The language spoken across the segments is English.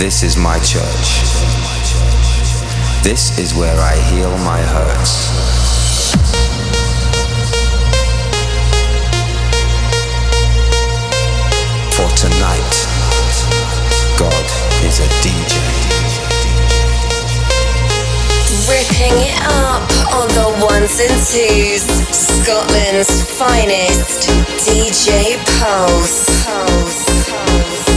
This is my church. This is where I heal my hurts. For tonight, God is a DJ. Ripping it up on the ones and twos. Scotland's finest DJ Pulse. Pulse.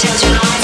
This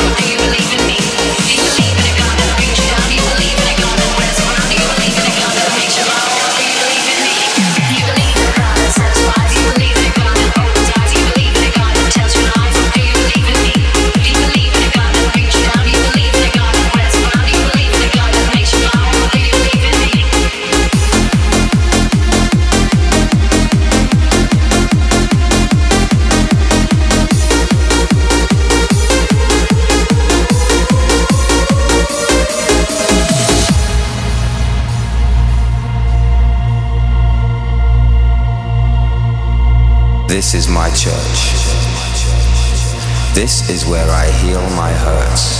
This is where I heal my hurts.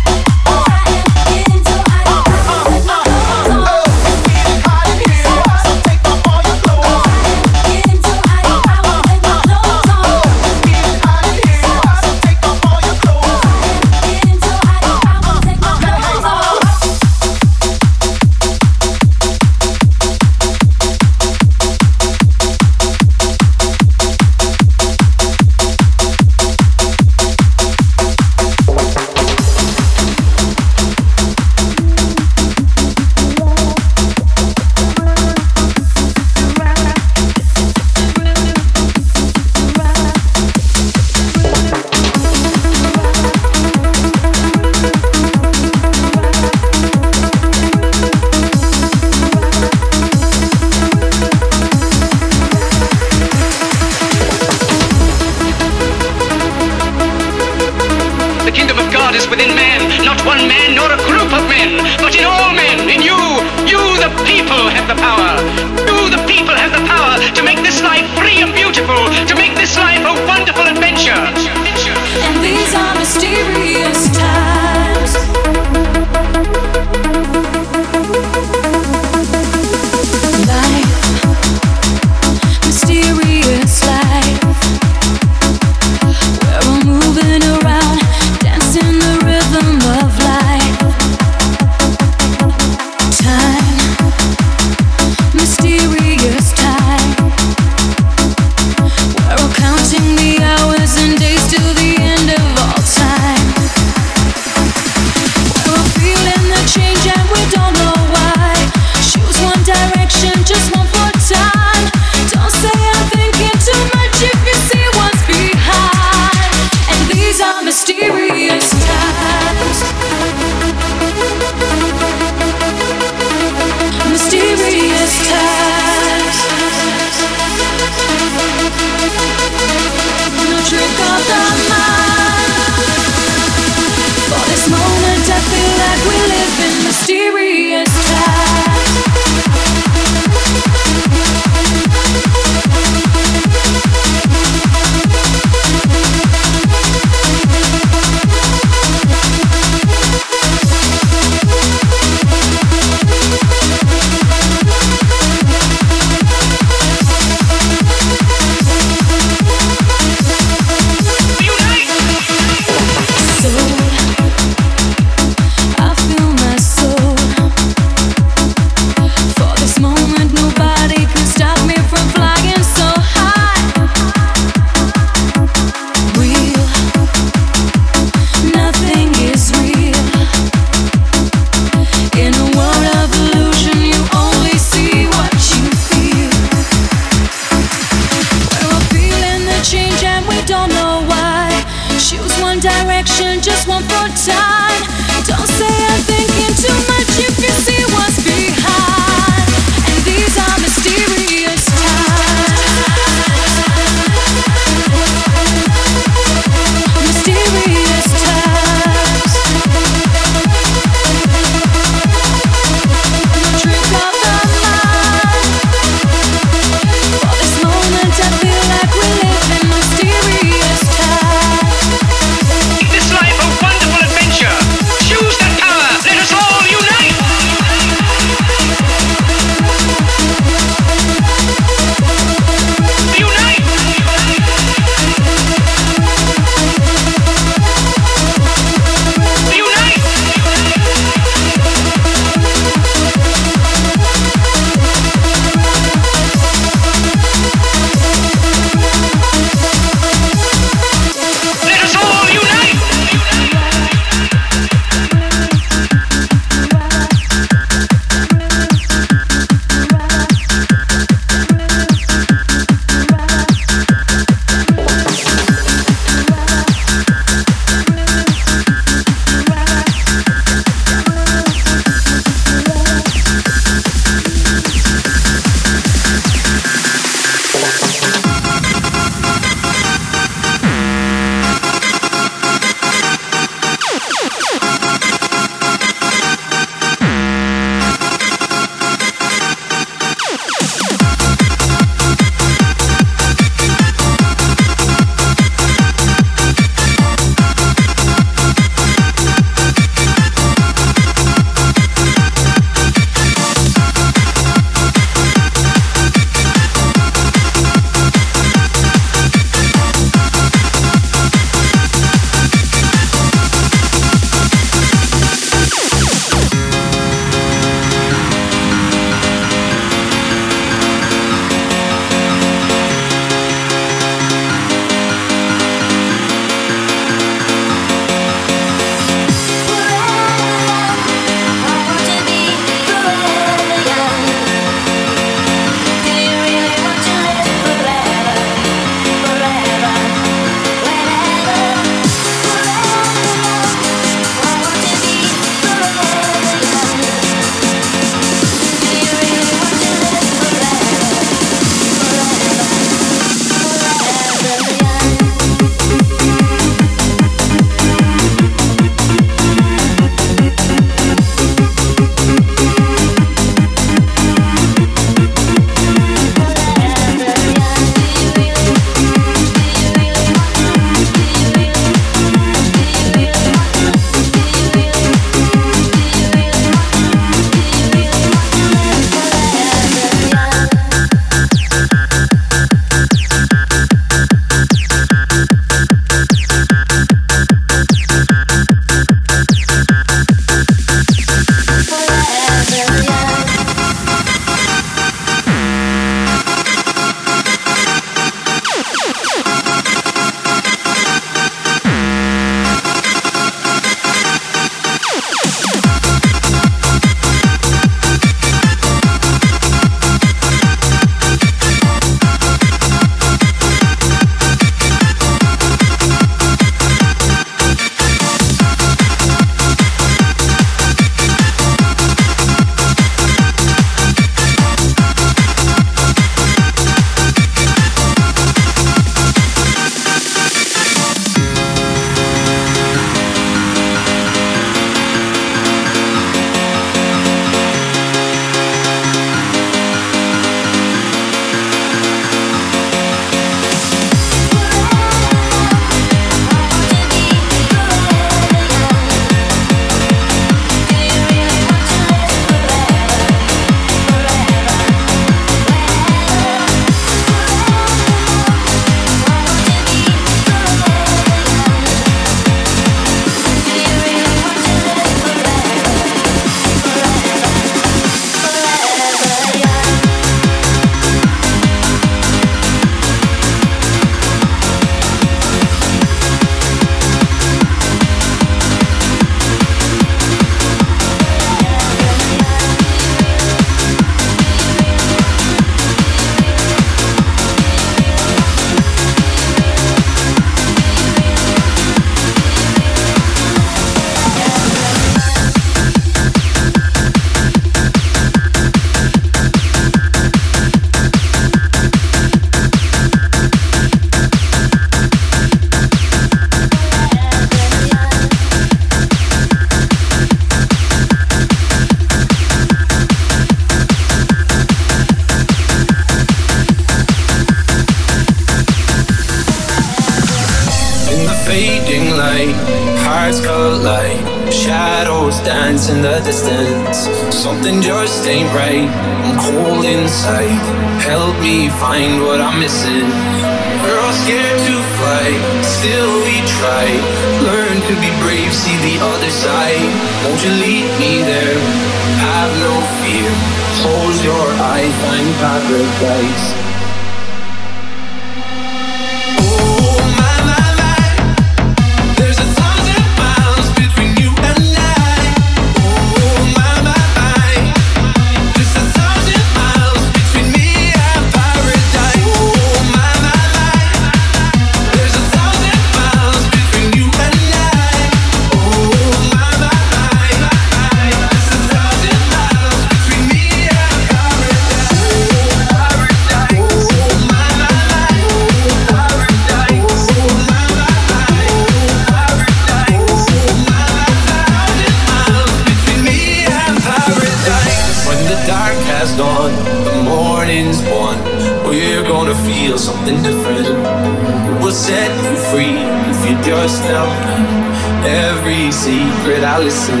secret, I listen.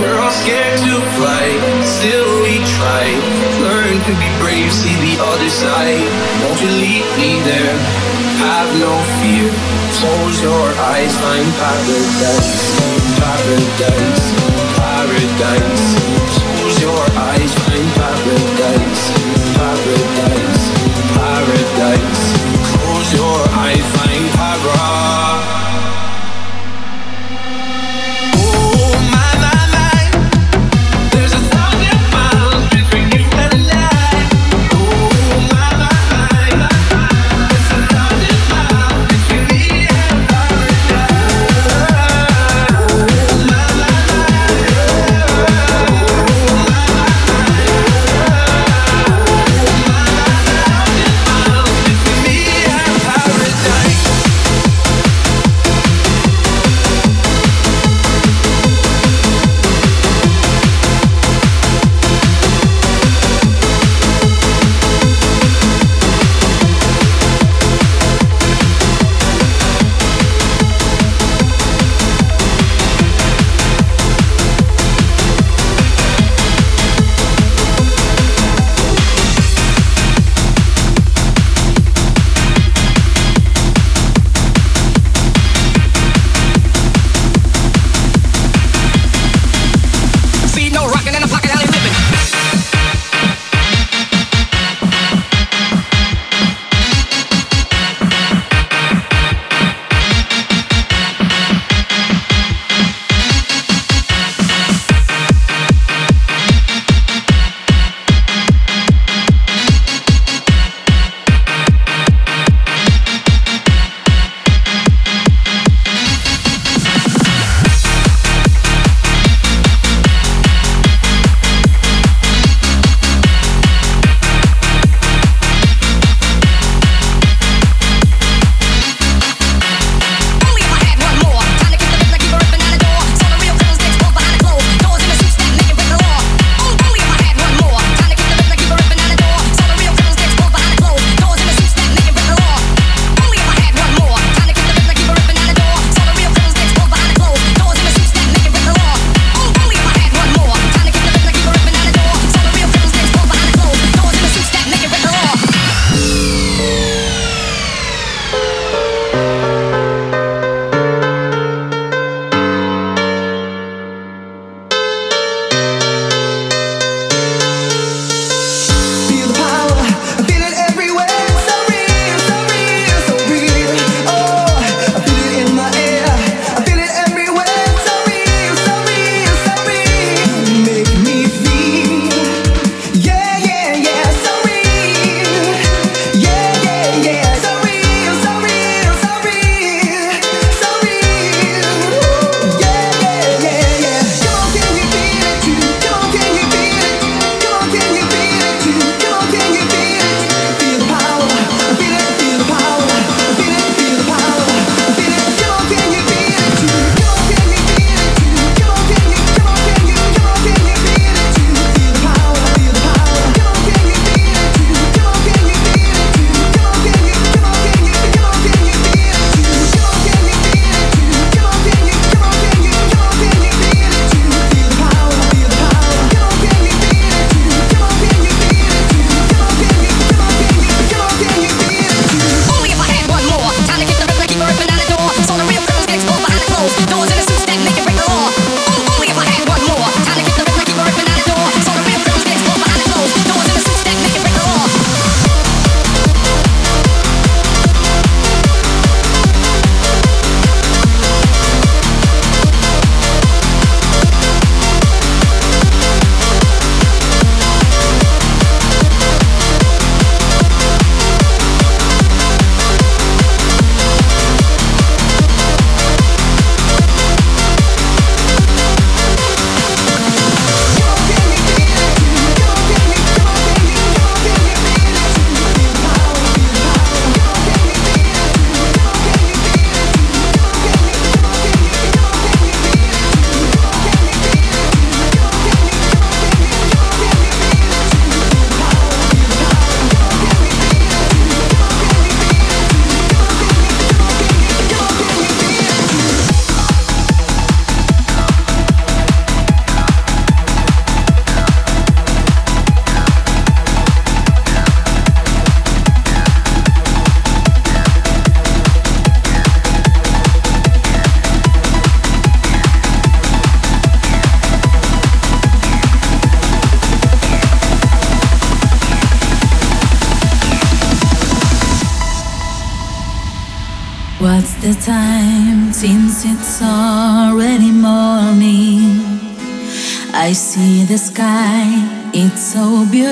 We're all scared to fly, still we try. Learn to be brave, see the other side. Don't you leave me there? Have no fear. Close your eyes, find paradise, paradise, paradise. Close your eyes, find paradise.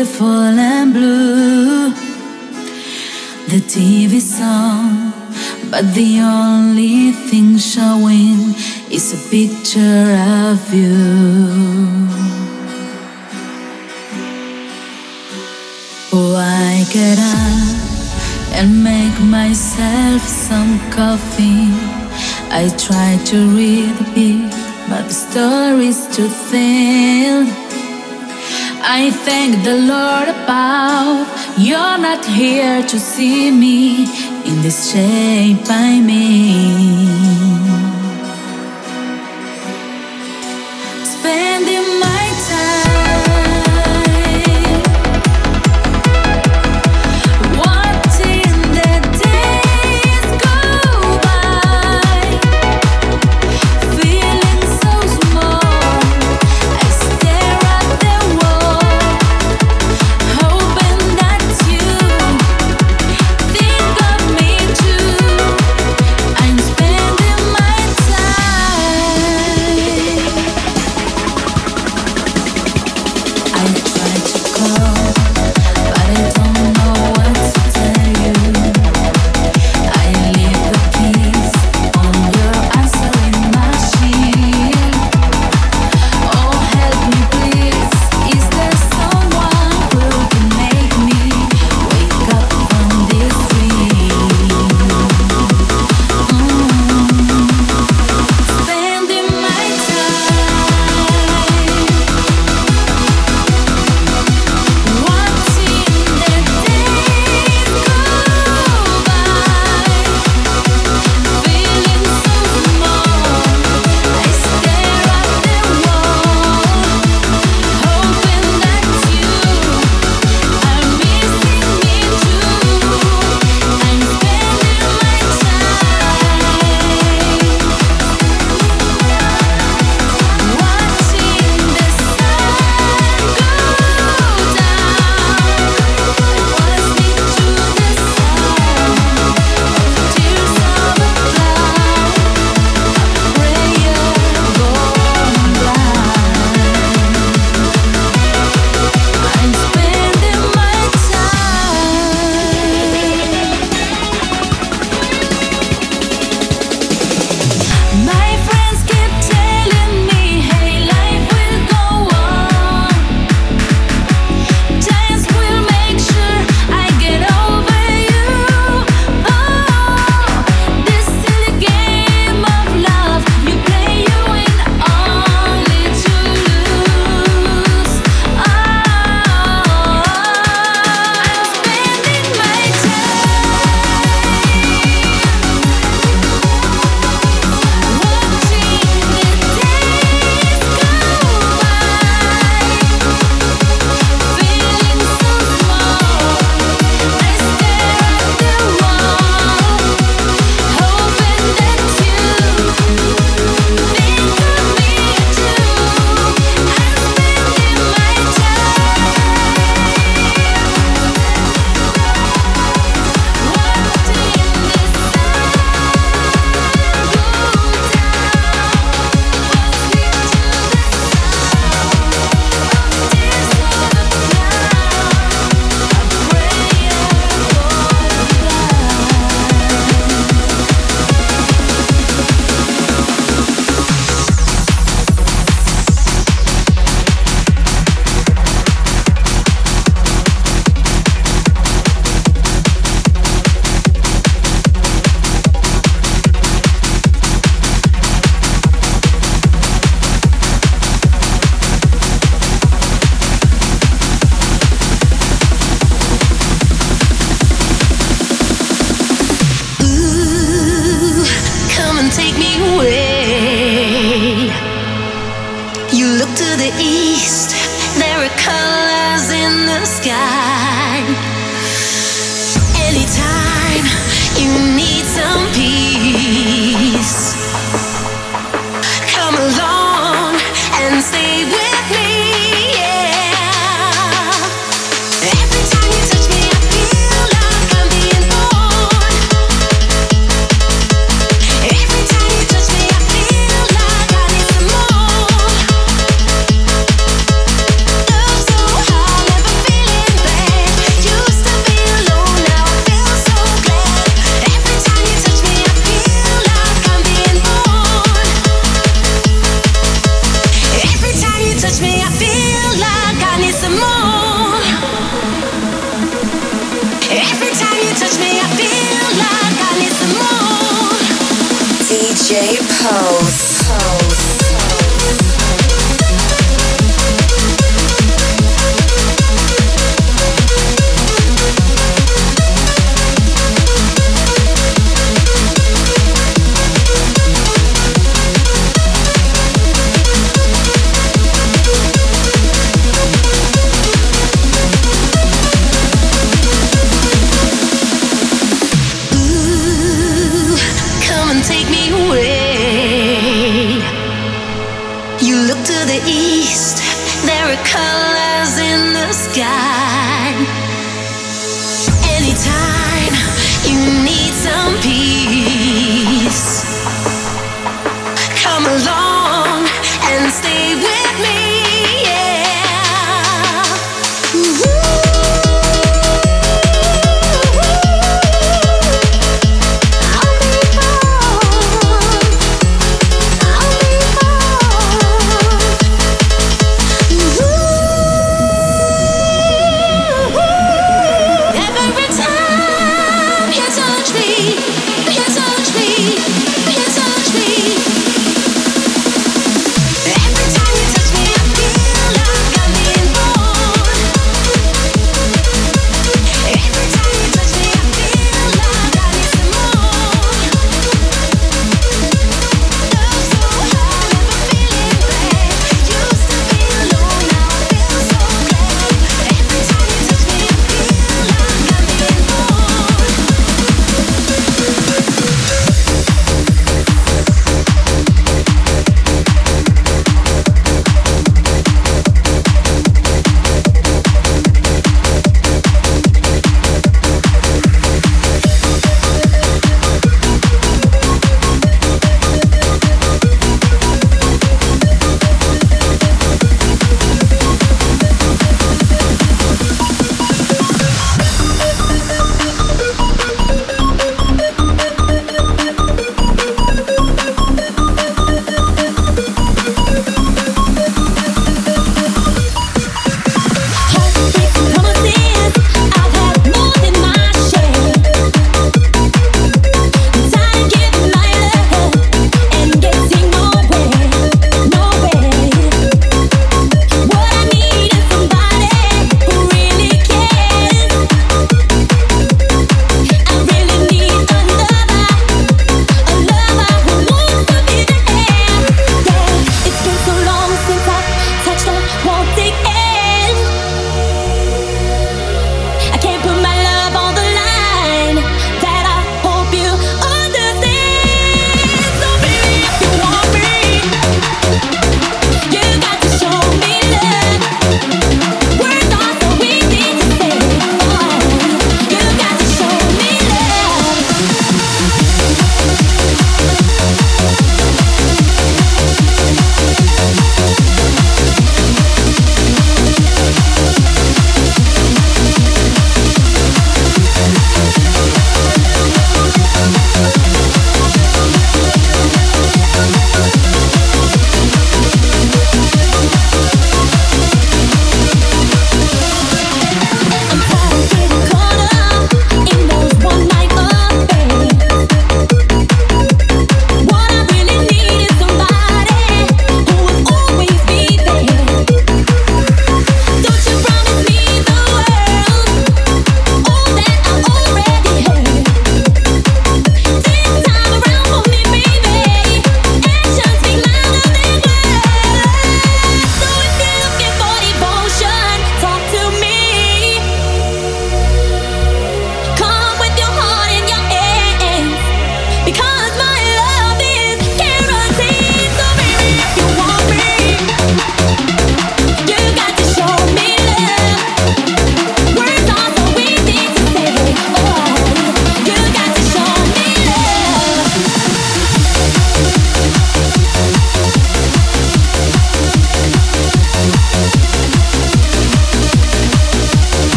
Beautiful and blue. The TV song, but the only thing showing is a picture of you. Oh, I get up and make myself some coffee. I try to read a bit, but the story's too thin. I thank the Lord above. You're not here to see me in this shape I'm in.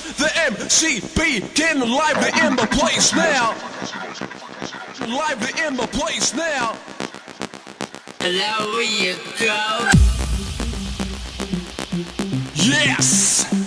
The MCB getting live in the place now. Live in the place now. Hello, you go. Yes.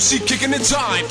MC kicking the time.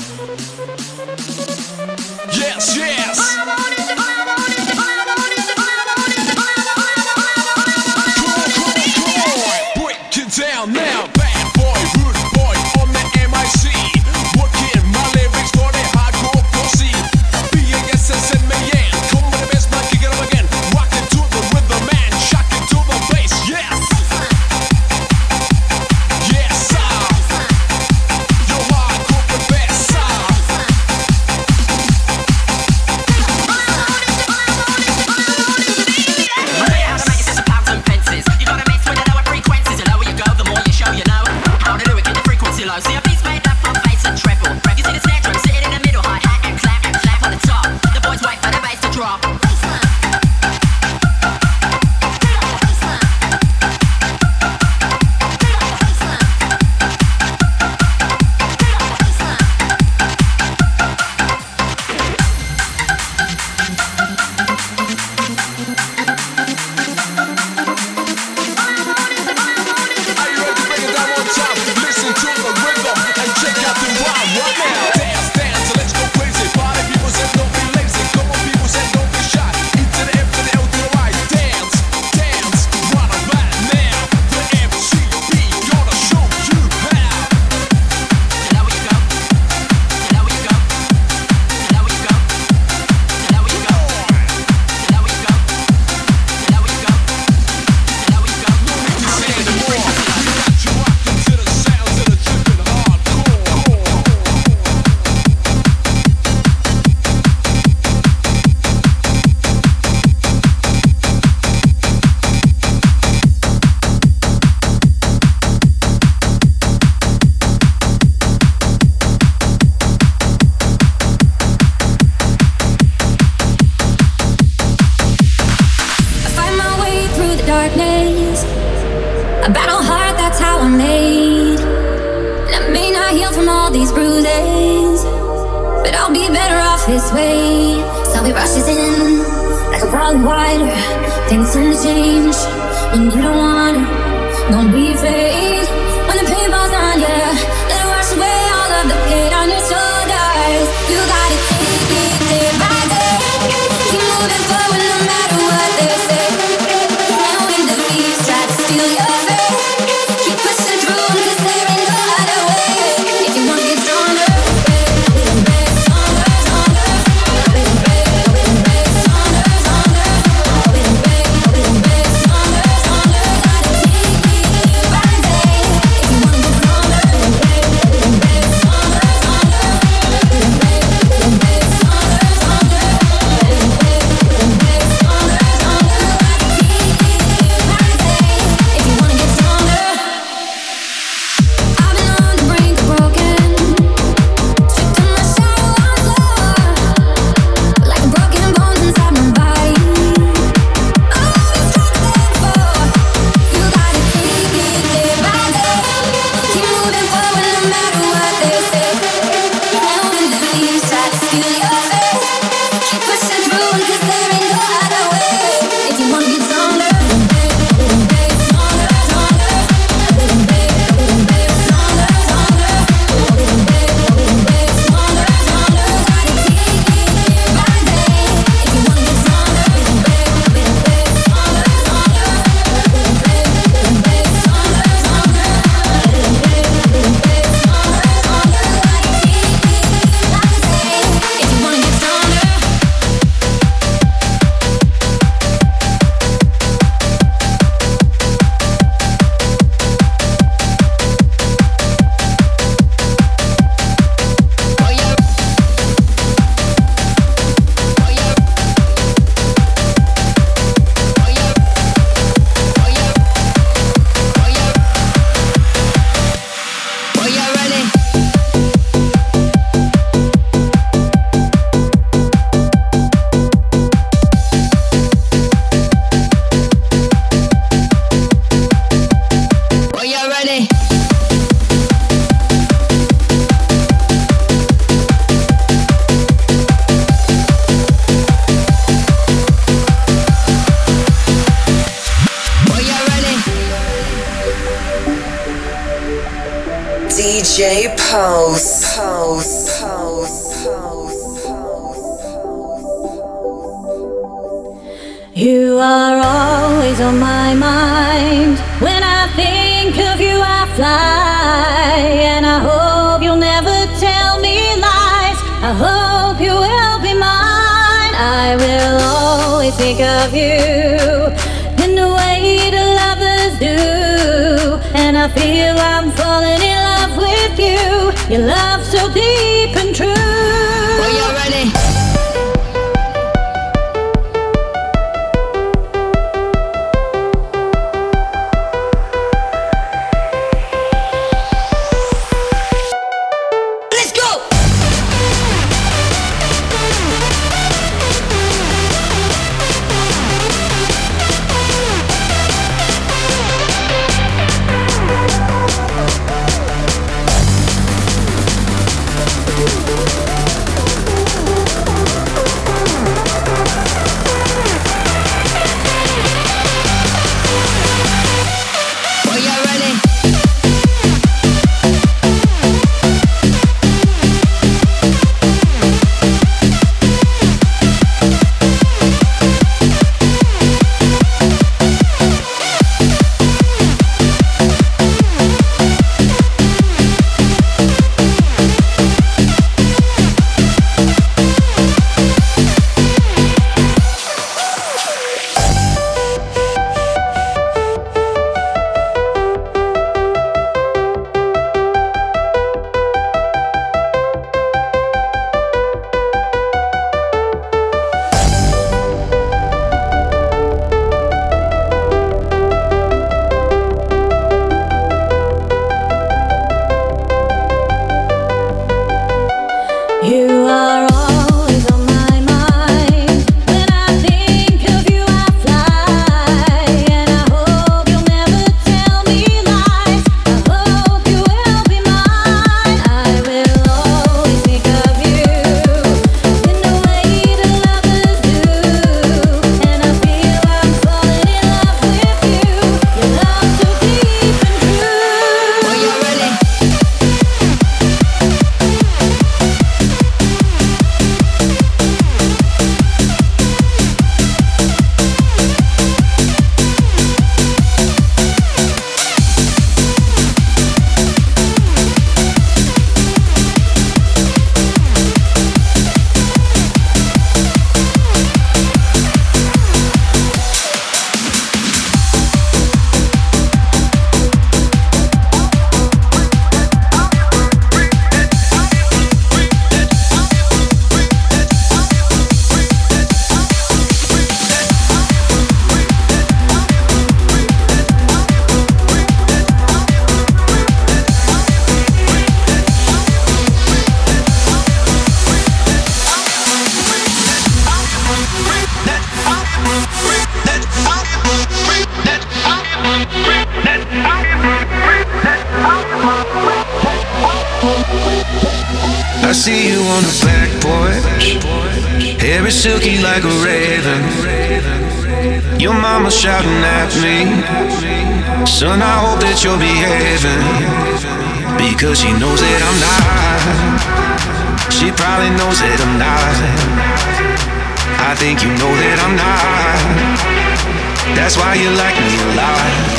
That's why you like me a lot.